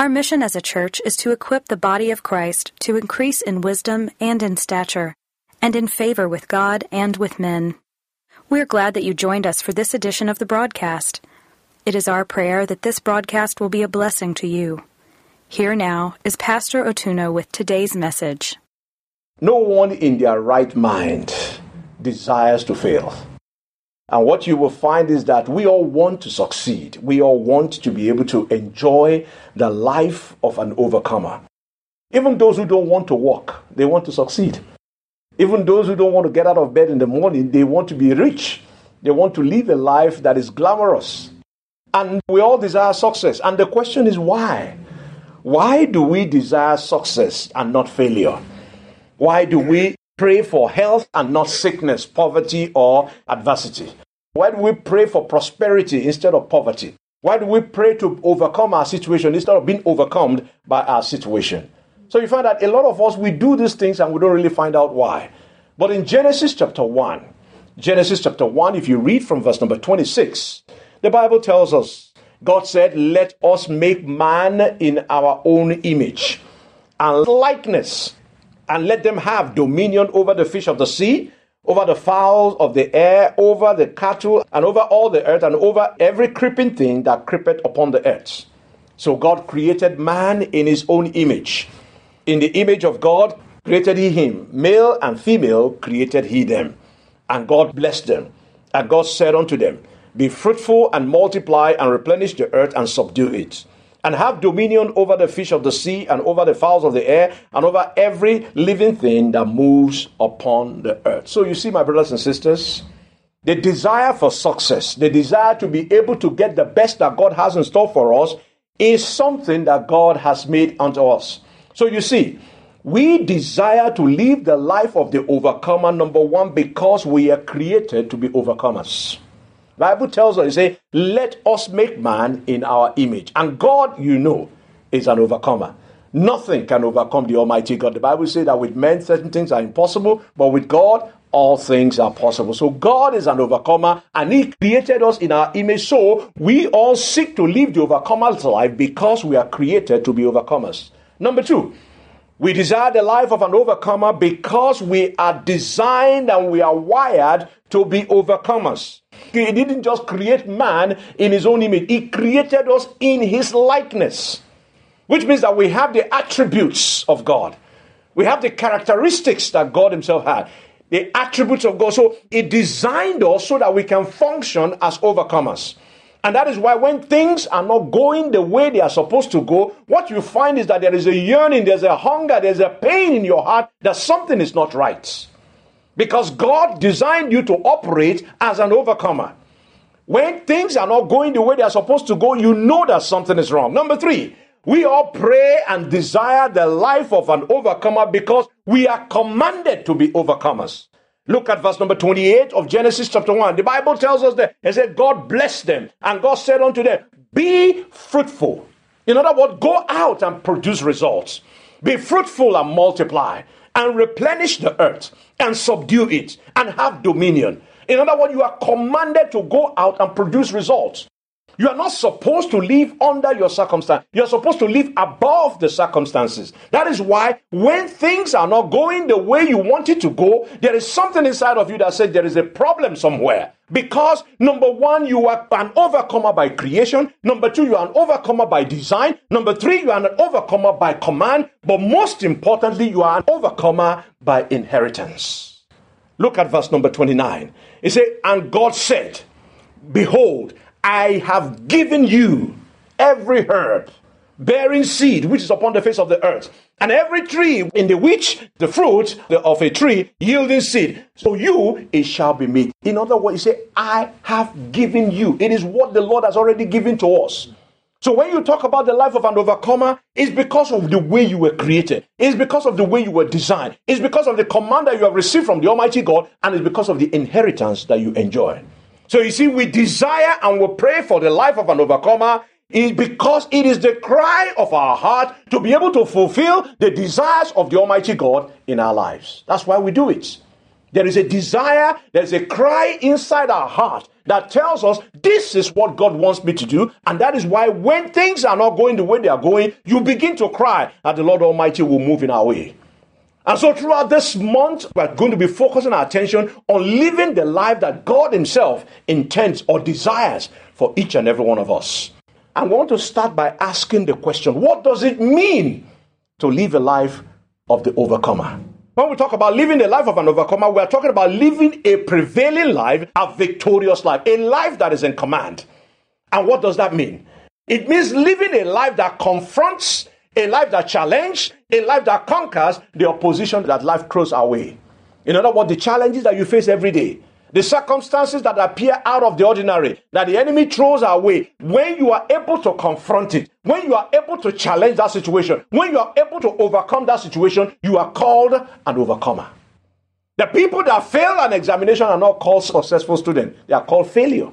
Our mission as a church is to equip the body of Christ to increase in wisdom and in stature, and in favor with God and with men. We're glad that you joined us for this edition of the broadcast. It is our prayer that this broadcast will be a blessing to you. Here now is Pastor Otuno with today's message. No one in their right mind desires to fail. And what you will find is that we all want to succeed. We all want to be able to enjoy the life of an overcomer. Even those who don't want to walk, they want to succeed. Even those who don't want to get out of bed in the morning, they want to be rich. They want to live a life that is glamorous. And we all desire success. And the question is why? Why do we desire success and not failure? Why do we pray for health and not sickness, poverty, or adversity? Why do we pray for prosperity instead of poverty? Why do we pray to overcome our situation instead of being overcome by our situation? So you find that a lot of us, we do these things and we don't really find out why. But in Genesis chapter 1, Genesis chapter 1, if you read from verse number 26, the Bible tells us, God said, Let us make man in our own image and likeness and let them have dominion over the fish of the sea, over the fowls of the air, over the cattle, and over all the earth, and over every creeping thing that creepeth upon the earth. So God created man in his own image. In the image of God created he him, male and female created he them. And God blessed them. And God said unto them, Be fruitful and multiply and replenish the earth and subdue it and have dominion over the fish of the sea and over the fowls of the air and over every living thing that moves upon the earth. So you see, my brothers and sisters, the desire for success, the desire to be able to get the best that God has in store for us is something that God has made unto us. So you see, we desire to live the life of the overcomer, number one, because we are created to be overcomers. Bible tells us, say, let us make man in our image. And God, you know, is an overcomer. Nothing can overcome the Almighty God. The Bible says that with men certain things are impossible, but with God all things are possible. So God is an overcomer and He created us in our image. So we all seek to live the overcomer's life because we are created to be overcomers. Number two, we desire the life of an overcomer because we are designed and we are wired to be overcomers. He didn't just create man in his own image, he created us in his likeness, which means that we have the attributes of God. We have the characteristics that God himself had, the attributes of God. So he designed us so that we can function as overcomers. And that is why when things are not going the way they are supposed to go, what you find is that there is a yearning, there's a hunger, there's a pain in your heart that something is not right. Because God designed you to operate as an overcomer. When things are not going the way they are supposed to go, you know that something is wrong. Number three, we all pray and desire the life of an overcomer because we are commanded to be overcomers. Look at verse number 28 of Genesis chapter 1. The Bible tells us that it said, God blessed them, and God said unto them, Be fruitful. In other words, go out and produce results. Be fruitful and multiply and replenish the earth and subdue it and have dominion. In other words, you are commanded to go out and produce results. You are not supposed to live under your circumstance. You're supposed to live above the circumstances. That is why when things are not going the way you want it to go, there is something inside of you that says there is a problem somewhere. Because number one, you are an overcomer by creation. Number two, you are an overcomer by design. Number three, you are an overcomer by command. But most importantly, you are an overcomer by inheritance. Look at verse number 29. It says, And God said, Behold, I have given you every herb bearing seed which is upon the face of the earth, and every tree in the which the fruit of a tree yielding seed. So you it shall be meat. In other words, you say, I have given you. It is what the Lord has already given to us. So when you talk about the life of an overcomer, it's because of the way you were created. It's because of the way you were designed. It's because of the command that you have received from the Almighty God, and it's because of the inheritance that you enjoy. So you see, we desire and we pray for the life of an overcomer is because it is the cry of our heart to be able to fulfill the desires of the Almighty God in our lives. That's why we do it. There is a desire, there's a cry inside our heart that tells us this is what God wants me to do. And that is why when things are not going the way they are going, you begin to cry that the Lord Almighty will move in our way. And so throughout this month, we're going to be focusing our attention on living the life that God Himself intends or desires for each and every one of us. I want to start by asking the question what does it mean to live a life of the overcomer? When we talk about living the life of an overcomer, we are talking about living a prevailing life, a victorious life, a life that is in command. And what does that mean? It means living a life that confronts, a life that challenges, a life that conquers the opposition that life throws our way. In other words, the challenges that you face every day, the circumstances that appear out of the ordinary, that the enemy throws our way, when you are able to confront it, when you are able to challenge that situation, when you are able to overcome that situation, you are called an overcomer. The people that fail an examination are not called successful students, they are called failure.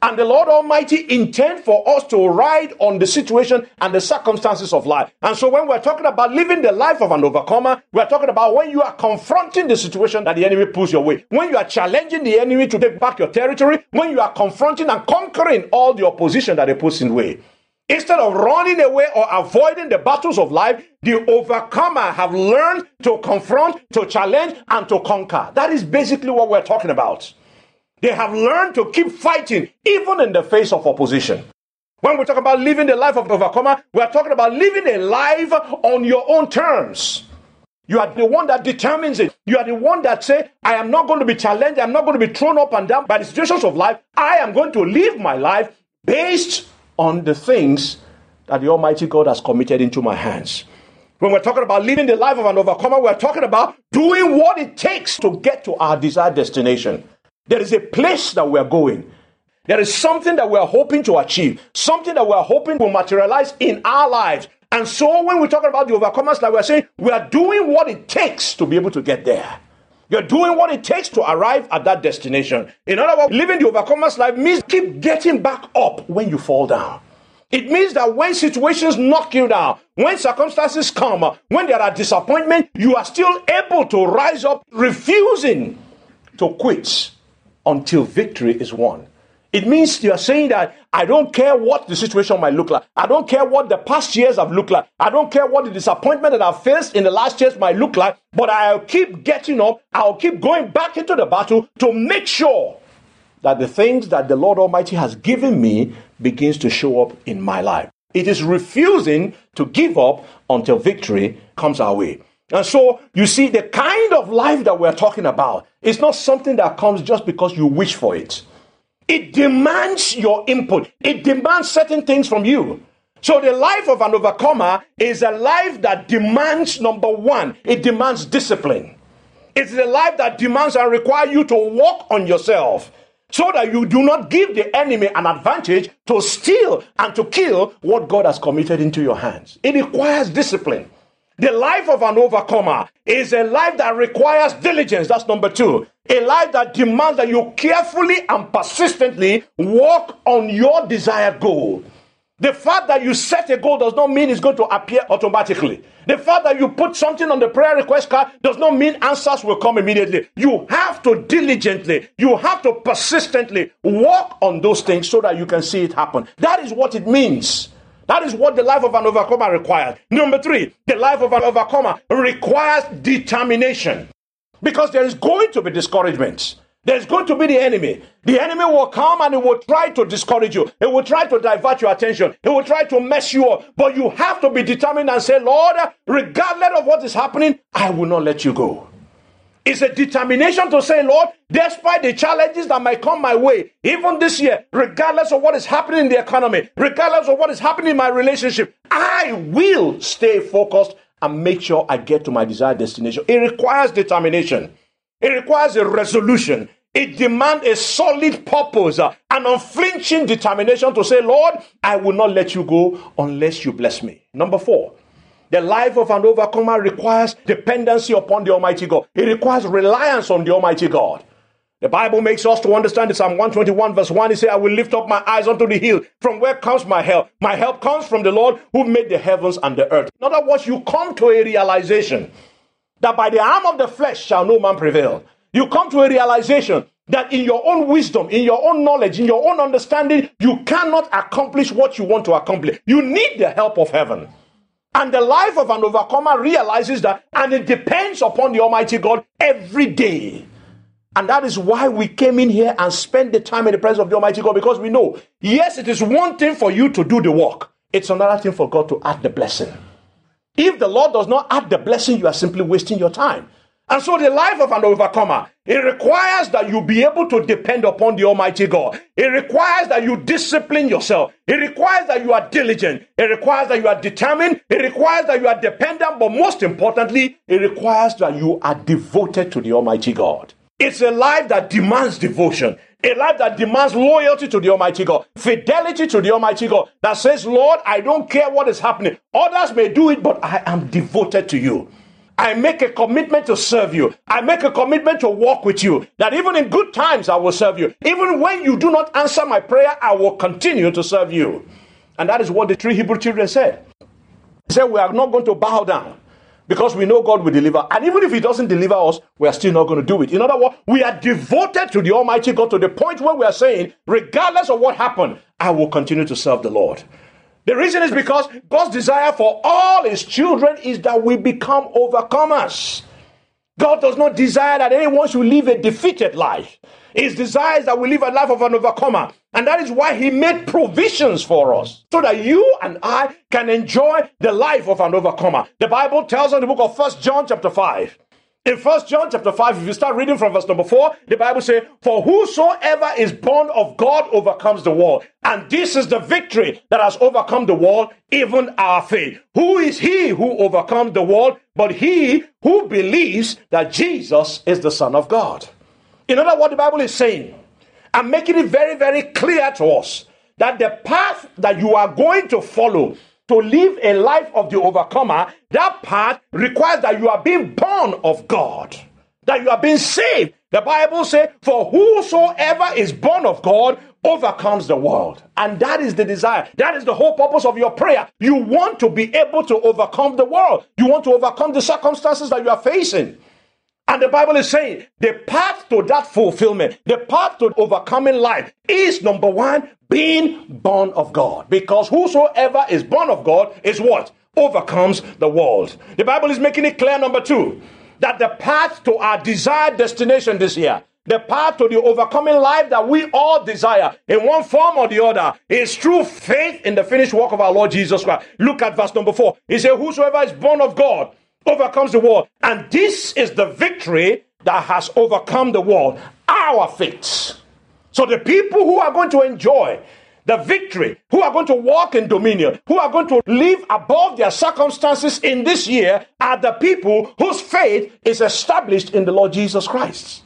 And the Lord Almighty intend for us to ride on the situation and the circumstances of life. And so when we're talking about living the life of an overcomer, we're talking about when you are confronting the situation that the enemy pulls your way, when you are challenging the enemy to take back your territory, when you are confronting and conquering all the opposition that he puts in the way. Instead of running away or avoiding the battles of life, the overcomer have learned to confront, to challenge, and to conquer. That is basically what we're talking about. They have learned to keep fighting even in the face of opposition. When we talk about living the life of an overcomer, we are talking about living a life on your own terms. You are the one that determines it. You are the one that say, I am not going to be challenged. I'm not going to be thrown up and down by the situations of life. I am going to live my life based on the things that the Almighty God has committed into my hands. When we're talking about living the life of an overcomer, we're talking about doing what it takes to get to our desired destination. There is a place that we're going. There is something that we're hoping to achieve, something that we're hoping will materialize in our lives. And so when we're talking about the overcomers, like we're saying, we are doing what it takes to be able to get there. You're doing what it takes to arrive at that destination. In other words, living the overcomer's life means keep getting back up when you fall down. It means that when situations knock you down, when circumstances come, when there are disappointments, you are still able to rise up, refusing to quit until victory is won. It means you are saying that I don't care what the situation might look like. I don't care what the past years have looked like. I don't care what the disappointment that I've faced in the last years might look like. But I'll keep getting up. I'll keep going back into the battle to make sure that the things that the Lord Almighty has given me begins to show up in my life. It is refusing to give up until victory comes our way. And so you see, the kind of life that we're talking about is not something that comes just because you wish for it. It demands your input, it demands certain things from you. So the life of an overcomer is a life that demands, number one, it demands discipline. It's a life that demands and requires you to work on yourself so that you do not give the enemy an advantage to steal and to kill what God has committed into your hands. It requires discipline. The life of an overcomer is a life that requires diligence. That's number two. A life that demands that you carefully and persistently work on your desired goal. The fact that you set a goal does not mean it's going to appear automatically. The fact that you put something on the prayer request card does not mean answers will come immediately. You have to diligently, you have to persistently work on those things so that you can see it happen. That is what it means. That is what the life of an overcomer requires. Number three, the life of an overcomer requires determination. Because there is going to be discouragement. There's going to be the enemy. The enemy will come and he will try to discourage you. He will try to divert your attention. He will try to mess you up. But you have to be determined and say, Lord, regardless of what is happening, I will not let you go. It's a determination to say, Lord, despite the challenges that might come my way, even this year, regardless of what is happening in the economy, regardless of what is happening in my relationship, I will stay focused and make sure I get to my desired destination. It requires determination, it requires a resolution, It demands a solid purpose, uh, an unflinching determination to say, Lord, I will not let you go unless you bless me. Number four, the life of an overcomer requires dependency upon the Almighty God. It requires reliance on the Almighty God. The Bible makes us to understand in Psalm 121 verse 1, it says, I will lift up my eyes unto the hill. From where comes my help? My help comes from the Lord who made the heavens and the earth. In other words, you come to a realization that by the arm of the flesh shall no man prevail. You come to a realization that in your own wisdom, in your own knowledge, in your own understanding, you cannot accomplish what you want to accomplish. You need the help of heaven. And the life of an overcomer realizes that, and it depends upon the Almighty God every day. And that is why we came in here and spent the time in the presence of the Almighty God because we know, yes, it is one thing for you to do the work, it's another thing for God to add the blessing. If the Lord does not add the blessing, you are simply wasting your time. And so the life of an overcomer, it requires that you be able to depend upon the Almighty God. It requires that you discipline yourself. It requires that you are diligent. It requires that you are determined. It requires that you are dependent. But most importantly, it requires that you are devoted to the Almighty God. It's a life that demands devotion. A life that demands loyalty to the Almighty God, fidelity to the Almighty God, that says, Lord, I don't care what is happening. Others may do it, but I am devoted to you. I make a commitment to serve you. I make a commitment to walk with you. That even in good times, I will serve you. Even when you do not answer my prayer, I will continue to serve you. And that is what the three Hebrew children said. They said, We are not going to bow down because we know God will deliver. And even if He doesn't deliver us, we are still not going to do it. In other words, we are devoted to the Almighty God to the point where we are saying, regardless of what happened, I will continue to serve the Lord. The reason is because God's desire for all His children is that we become overcomers. God does not desire that anyone should live a defeated life. His desire is that we live a life of an overcomer. And that is why he made provisions for us so that you and I can enjoy the life of an overcomer. The Bible tells us in the book of First John chapter 5. In First John chapter 5, if you start reading from verse number 4, the Bible says, For whosoever is born of God overcomes the world. And this is the victory that has overcome the world, even our faith. Who is he who overcomes the world? But he who believes that Jesus is the Son of God. In other words, the Bible is saying, I'm making it very, very clear to us that the path that you are going to follow to live a life of the overcomer, that part requires that you are being born of God, that you are being saved. The Bible says, For whosoever is born of God overcomes the world. And that is the desire. That is the whole purpose of your prayer. You want to be able to overcome the world, you want to overcome the circumstances that you are facing. And the Bible is saying the path to that fulfillment, the path to overcoming life is number one, being born of God. Because whosoever is born of God is what? Overcomes the world. The Bible is making it clear, number two, that the path to our desired destination this year, the path to the overcoming life that we all desire in one form or the other is through faith in the finished work of our Lord Jesus Christ. Look at verse number four. He said, Whosoever is born of God overcomes the world. And this is the victory that has overcome the world our faith. So the people who are going to enjoy the victory, who are going to walk in dominion, who are going to live above their circumstances in this year, are the people whose faith is established in the Lord Jesus Christ.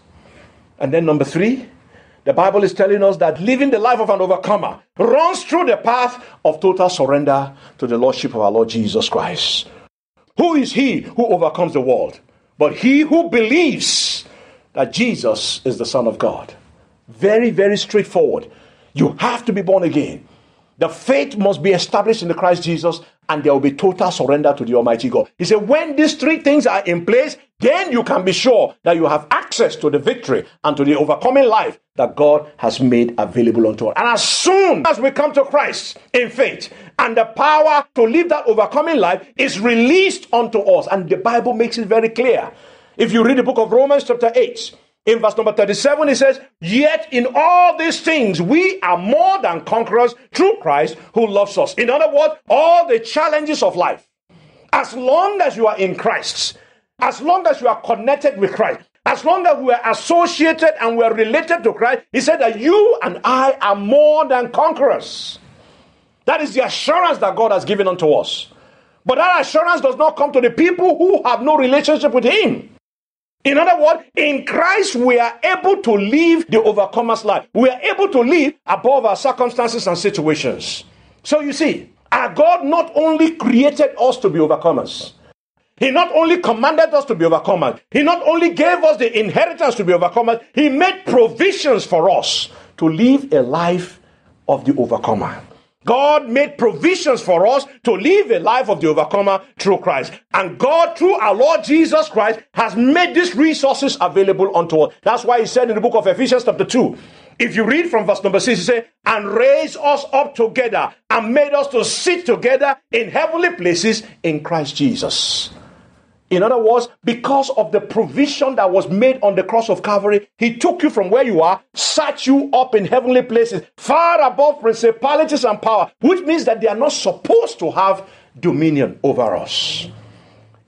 And then, number three, the Bible is telling us that living the life of an overcomer runs through the path of total surrender to the Lordship of our Lord Jesus Christ. Who is he who overcomes the world? But he who believes that Jesus is the Son of God. Very, very straightforward. You have to be born again. The faith must be established in the Christ Jesus, and there will be total surrender to the Almighty God. He said, when these three things are in place, then you can be sure that you have access to the victory and to the overcoming life that God has made available unto us. And as soon as we come to Christ in faith, and the power to live that overcoming life is released unto us, and the Bible makes it very clear. If you read the book of Romans, chapter 8, in verse number 37, it says, Yet in all these things we are more than conquerors through Christ who loves us. In other words, all the challenges of life, as long as you are in Christ, as long as you are connected with Christ, as long as we are associated and we are related to Christ, he said that you and I are more than conquerors. That is the assurance that God has given unto us. But that assurance does not come to the people who have no relationship with Him. In other words, in Christ, we are able to live the overcomer's life. We are able to live above our circumstances and situations. So you see, our God not only created us to be overcomers, He not only commanded us to be overcomers, He not only gave us the inheritance to be overcomers, He made provisions for us to live a life of the overcomer. God made provisions for us to live a life of the overcomer through Christ. And God, through our Lord Jesus Christ, has made these resources available unto us. That's why he said in the book of Ephesians, chapter 2, if you read from verse number 6, he says, and raised us up together and made us to sit together in heavenly places in Christ Jesus. In other words, because of the provision that was made on the cross of Calvary, He took you from where you are, sat you up in heavenly places, far above principalities and power, which means that they are not supposed to have dominion over us.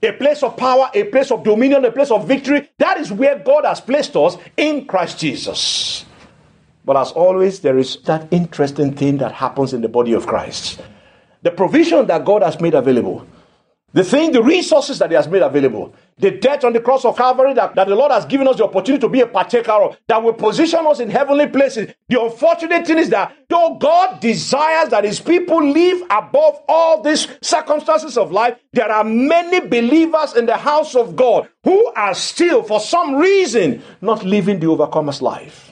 A place of power, a place of dominion, a place of victory. That is where God has placed us in Christ Jesus. But as always, there is that interesting thing that happens in the body of Christ. The provision that God has made available the thing, the resources that He has made available, the death on the cross of Calvary that, that the Lord has given us the opportunity to be a partaker of, that will position us in heavenly places. The unfortunate thing is that though God desires that His people live above all these circumstances of life, there are many believers in the house of God who are still, for some reason, not living the overcomer's life.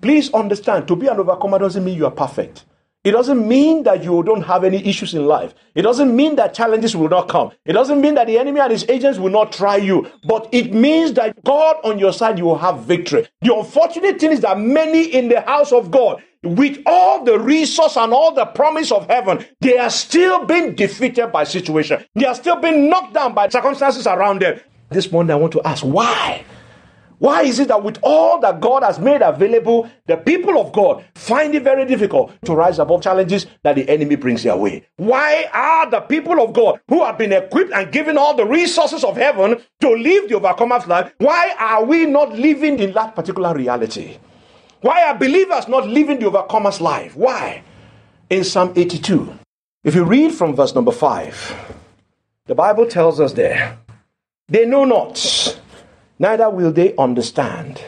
Please understand, to be an overcomer doesn't mean you are perfect. It doesn't mean that you don't have any issues in life. It doesn't mean that challenges will not come. It doesn't mean that the enemy and his agents will not try you. But it means that God on your side, you will have victory. The unfortunate thing is that many in the house of God, with all the resource and all the promise of heaven, they are still being defeated by situation. They are still being knocked down by circumstances around them. This morning I want to ask why? Why is it that with all that God has made available, the people of God find it very difficult to rise above challenges that the enemy brings their way? Why are the people of God who have been equipped and given all the resources of heaven to live the overcomer's life, why are we not living in that particular reality? Why are believers not living the overcomer's life? Why? In Psalm 82, if you read from verse number 5, the Bible tells us there, they know not neither will they understand.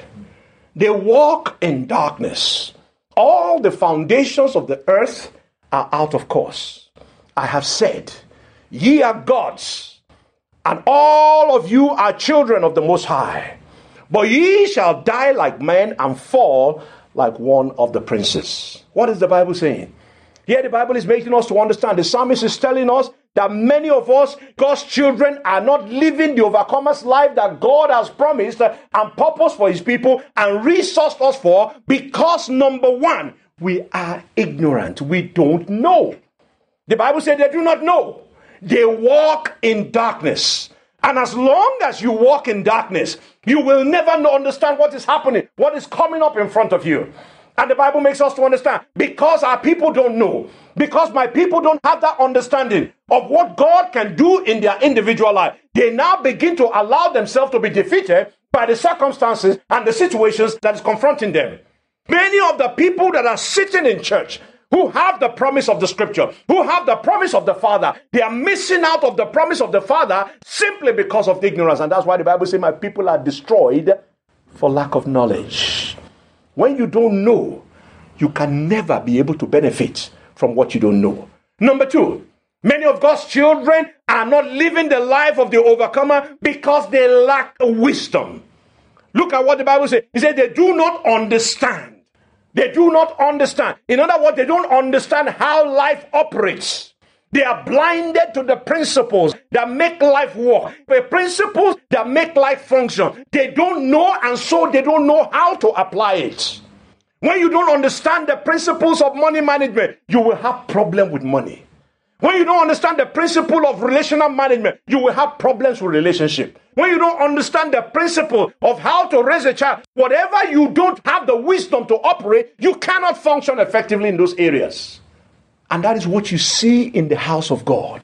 They walk in darkness. All the foundations of the earth are out of course. I have said, Ye are gods, and all of you are children of the Most High. But ye shall die like men and fall like one of the princes. What is the Bible saying? Here, the Bible is making us to understand. The psalmist is telling us that many of us, God's children, are not living the overcomer's life that God has promised and purpose for his people and resourced us for because number one, we are ignorant. We don't know. The Bible said they do not know. They walk in darkness. And as long as you walk in darkness, you will never understand what is happening, what is coming up in front of you. And the Bible makes us to understand because our people don't know, because my people don't have that understanding of what God can do in their individual life, they now begin to allow themselves to be defeated by the circumstances and the situations that is confronting them. Many of the people that are sitting in church who have the promise of the scripture, who have the promise of the Father, they are missing out of the promise of the Father simply because of ignorance. And that's why the Bible says, My people are destroyed for lack of knowledge. When you don't know, you can never be able to benefit from what you don't know. Number two, many of God's children are not living the life of the overcomer because they lack wisdom. Look at what the Bible says. He said they do not understand. They do not understand. In other words, they don't understand how life operates. They are blinded to the principles that make life work, the principles that make life function. They don't know, and so they don't know how to apply it. When you don't understand the principles of money management, you will have problem with money. When you don't understand the principle of relational management, you will have problems with relationship. When you don't understand the principle of how to raise a child, whatever you don't have the wisdom to operate, you cannot function effectively in those areas. And that is what you see in the house of God.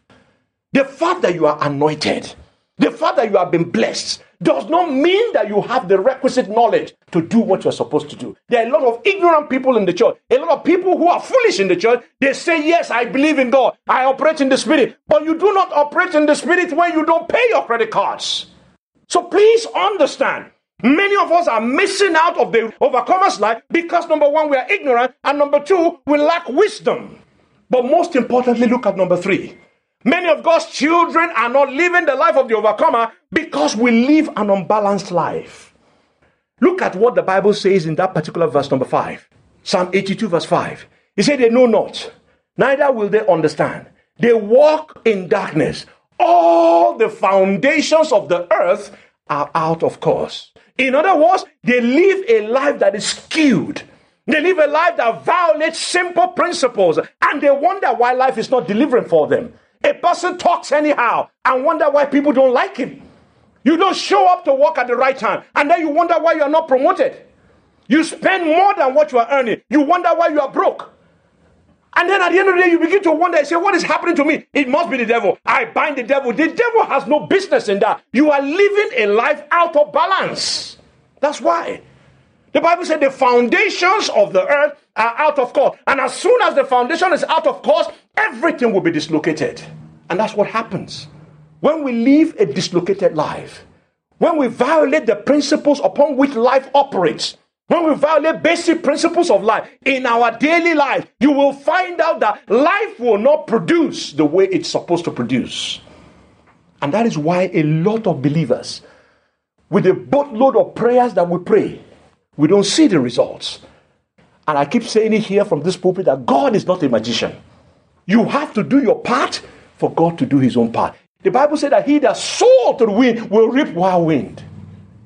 The fact that you are anointed, the fact that you have been blessed, does not mean that you have the requisite knowledge to do what you're supposed to do. There are a lot of ignorant people in the church, a lot of people who are foolish in the church. They say, Yes, I believe in God, I operate in the spirit, but you do not operate in the spirit when you don't pay your credit cards. So please understand. Many of us are missing out of the overcomer's life because number one, we are ignorant, and number two, we lack wisdom. But most importantly, look at number three. Many of God's children are not living the life of the overcomer because we live an unbalanced life. Look at what the Bible says in that particular verse, number five. Psalm 82, verse 5. He said, They know not, neither will they understand. They walk in darkness. All the foundations of the earth are out of course. In other words, they live a life that is skewed. They live a life that violates simple principles and they wonder why life is not delivering for them. A person talks anyhow and wonder why people don't like him. You don't show up to work at the right time and then you wonder why you are not promoted. You spend more than what you are earning. You wonder why you are broke. And then at the end of the day, you begin to wonder and say, What is happening to me? It must be the devil. I bind the devil. The devil has no business in that. You are living a life out of balance. That's why. The Bible said the foundations of the earth are out of course. And as soon as the foundation is out of course, everything will be dislocated. And that's what happens. When we live a dislocated life, when we violate the principles upon which life operates, when we violate basic principles of life in our daily life, you will find out that life will not produce the way it's supposed to produce. And that is why a lot of believers, with a boatload of prayers that we pray, we don't see the results. And I keep saying it here from this pulpit that God is not a magician. You have to do your part for God to do his own part. The Bible said that he that sow to the wind will reap wild wind.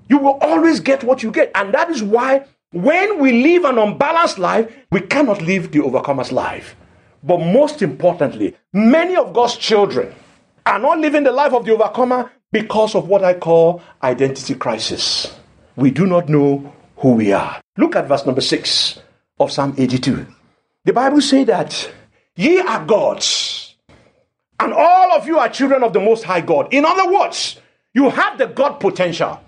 You will always get what you get. And that is why when we live an unbalanced life, we cannot live the overcomer's life. But most importantly, many of God's children are not living the life of the overcomer because of what I call identity crisis. We do not know who we are. Look at verse number 6 of Psalm 82. The Bible says that ye are gods, and all of you are children of the Most High God. In other words, you have the God potential.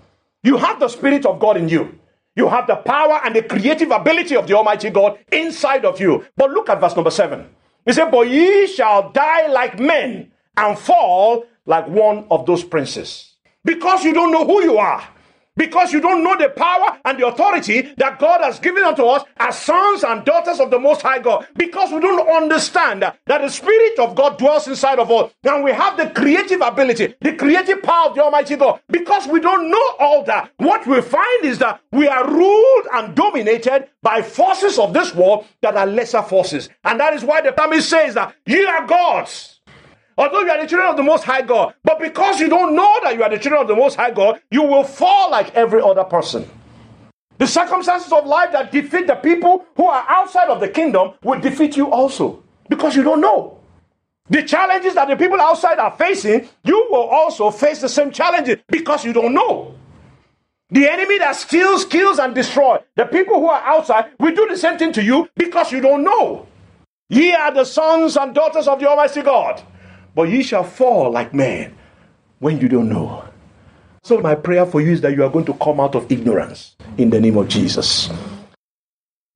You have the Spirit of God in you. You have the power and the creative ability of the Almighty God inside of you. But look at verse number seven. He said, But ye shall die like men and fall like one of those princes. Because you don't know who you are because you don't know the power and the authority that God has given unto us as sons and daughters of the Most High God. Because we don't understand that the Spirit of God dwells inside of us and we have the creative ability, the creative power of the Almighty God. Because we don't know all that, what we find is that we are ruled and dominated by forces of this world that are lesser forces. And that is why the psalmist says that you are gods Although you are the children of the Most High God, but because you don't know that you are the children of the Most High God, you will fall like every other person. The circumstances of life that defeat the people who are outside of the kingdom will defeat you also because you don't know. The challenges that the people outside are facing, you will also face the same challenges because you don't know. The enemy that steals, kills, and destroys, the people who are outside will do the same thing to you because you don't know. Ye are the sons and daughters of the Almighty God but ye shall fall like men when you don't know. So, my prayer for you is that you are going to come out of ignorance in the name of Jesus.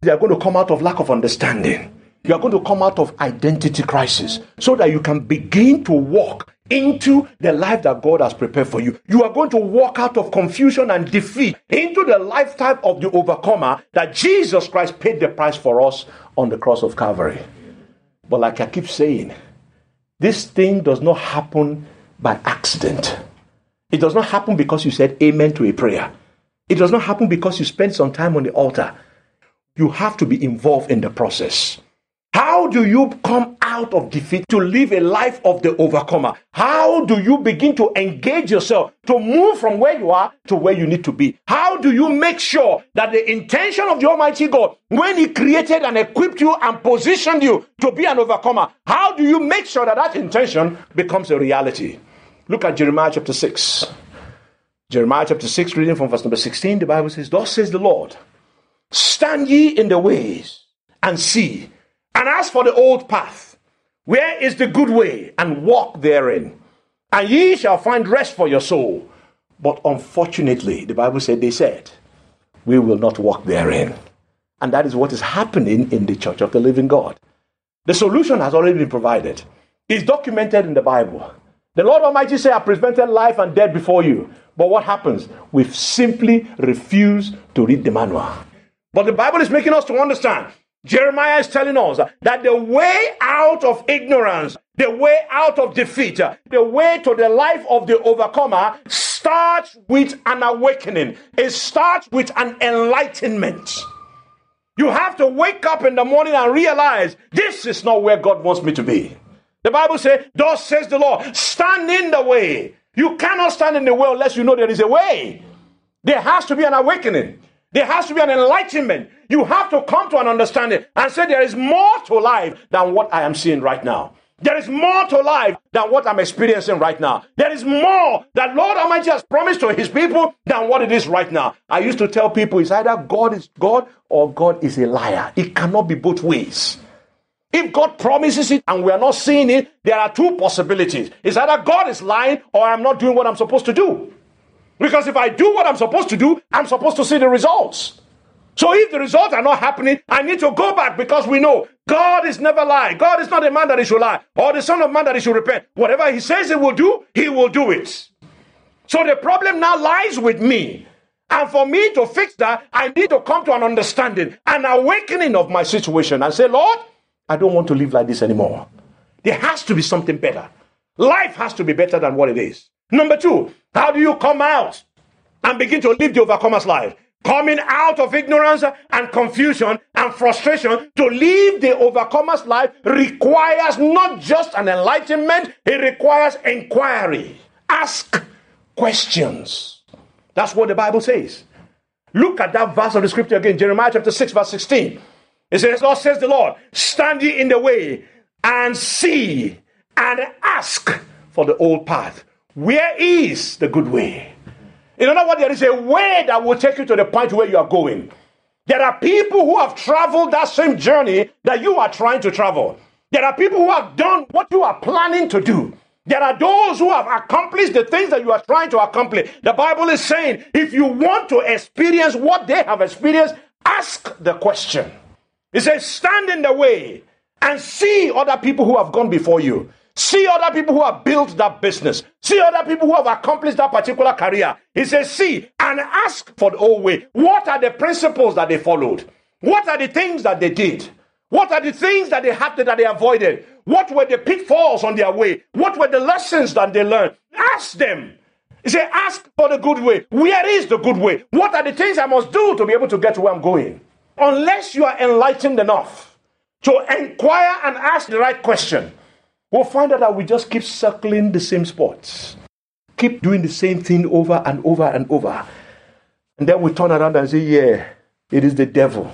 You are going to come out of lack of understanding. You are going to come out of identity crisis so that you can begin to walk into the life that God has prepared for you. You are going to walk out of confusion and defeat into the lifetime of the overcomer that Jesus Christ paid the price for us on the cross of Calvary. But like I keep saying, this thing does not happen by accident. It does not happen because you said amen to a prayer. It does not happen because you spent some time on the altar. You have to be involved in the process. How do you come out of defeat to live a life of the overcomer? How do you begin to engage yourself to move from where you are to where you need to be? How do you make sure that the intention of the Almighty God, when He created and equipped you and positioned you to be an overcomer, how do you make sure that that intention becomes a reality? Look at Jeremiah chapter 6. Jeremiah chapter 6, reading from verse number 16, the Bible says, Thus says the Lord, stand ye in the ways and see and as for the old path, where is the good way, and walk therein, and ye shall find rest for your soul. But unfortunately, the Bible said, they said, we will not walk therein. And that is what is happening in the church of the living God. The solution has already been provided. It's documented in the Bible. The Lord Almighty said, I presented life and death before you. But what happens? We simply refuse to read the manual. But the Bible is making us to understand. Jeremiah is telling us that the way out of ignorance, the way out of defeat, the way to the life of the overcomer starts with an awakening. It starts with an enlightenment. You have to wake up in the morning and realize this is not where God wants me to be. The Bible says, Thus says the Lord, stand in the way. You cannot stand in the way unless you know there is a way. There has to be an awakening. There has to be an enlightenment. You have to come to an understanding and say, There is more to life than what I am seeing right now. There is more to life than what I'm experiencing right now. There is more that Lord Almighty has promised to his people than what it is right now. I used to tell people it's either God is God or God is a liar. It cannot be both ways. If God promises it and we are not seeing it, there are two possibilities. It's either God is lying or I'm not doing what I'm supposed to do. Because if I do what I'm supposed to do, I'm supposed to see the results. So if the results are not happening, I need to go back because we know God is never lying. God is not a man that he should lie or the son of man that he should repent. Whatever he says he will do, he will do it. So the problem now lies with me. And for me to fix that, I need to come to an understanding, an awakening of my situation and say, Lord, I don't want to live like this anymore. There has to be something better. Life has to be better than what it is. Number two, how do you come out and begin to live the overcomer's life? Coming out of ignorance and confusion and frustration to live the overcomer's life requires not just an enlightenment, it requires inquiry. Ask questions. That's what the Bible says. Look at that verse of the scripture again, Jeremiah chapter 6, verse 16. It says, God says the Lord, stand ye in the way and see and ask for the old path. Where is the good way? In other words, there is a way that will take you to the point where you are going. There are people who have traveled that same journey that you are trying to travel. There are people who have done what you are planning to do. There are those who have accomplished the things that you are trying to accomplish. The Bible is saying if you want to experience what they have experienced, ask the question. It says, stand in the way and see other people who have gone before you. See other people who have built that business. See other people who have accomplished that particular career. He says, see and ask for the old way. What are the principles that they followed? What are the things that they did? What are the things that they had that they avoided? What were the pitfalls on their way? What were the lessons that they learned? Ask them. He said, ask for the good way. Where is the good way? What are the things I must do to be able to get to where I'm going? unless you are enlightened enough to inquire and ask the right question, we'll find out that we just keep circling the same spots, keep doing the same thing over and over and over. And then we turn around and say, Yeah, it is the devil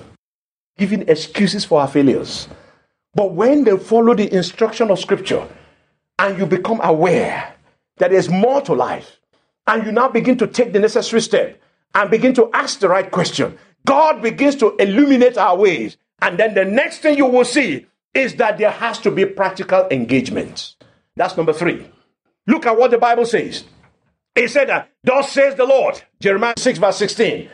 giving excuses for our failures. But when they follow the instruction of Scripture and you become aware that there's more to life, and you now begin to take the necessary step and begin to ask the right question, God begins to illuminate our ways. And then the next thing you will see is that there has to be practical engagement. That's number three. Look at what the Bible says. It said that, Thus says the Lord, Jeremiah 6, verse 16.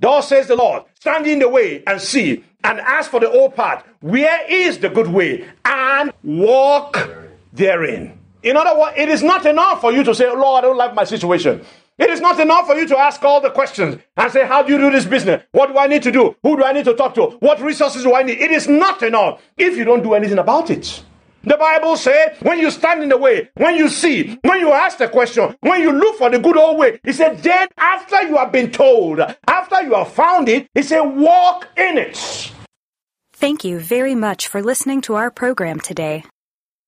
Thus says the Lord, stand in the way and see, and ask for the old path. Where is the good way? And walk therein. In other words, it is not enough for you to say, Lord, I don't like my situation. It is not enough for you to ask all the questions and say, How do you do this business? What do I need to do? Who do I need to talk to? What resources do I need? It is not enough if you don't do anything about it. The Bible says, when you stand in the way, when you see, when you ask the question, when you look for the good old way, he said, then after you have been told, after you have found it, he said, walk in it. Thank you very much for listening to our program today.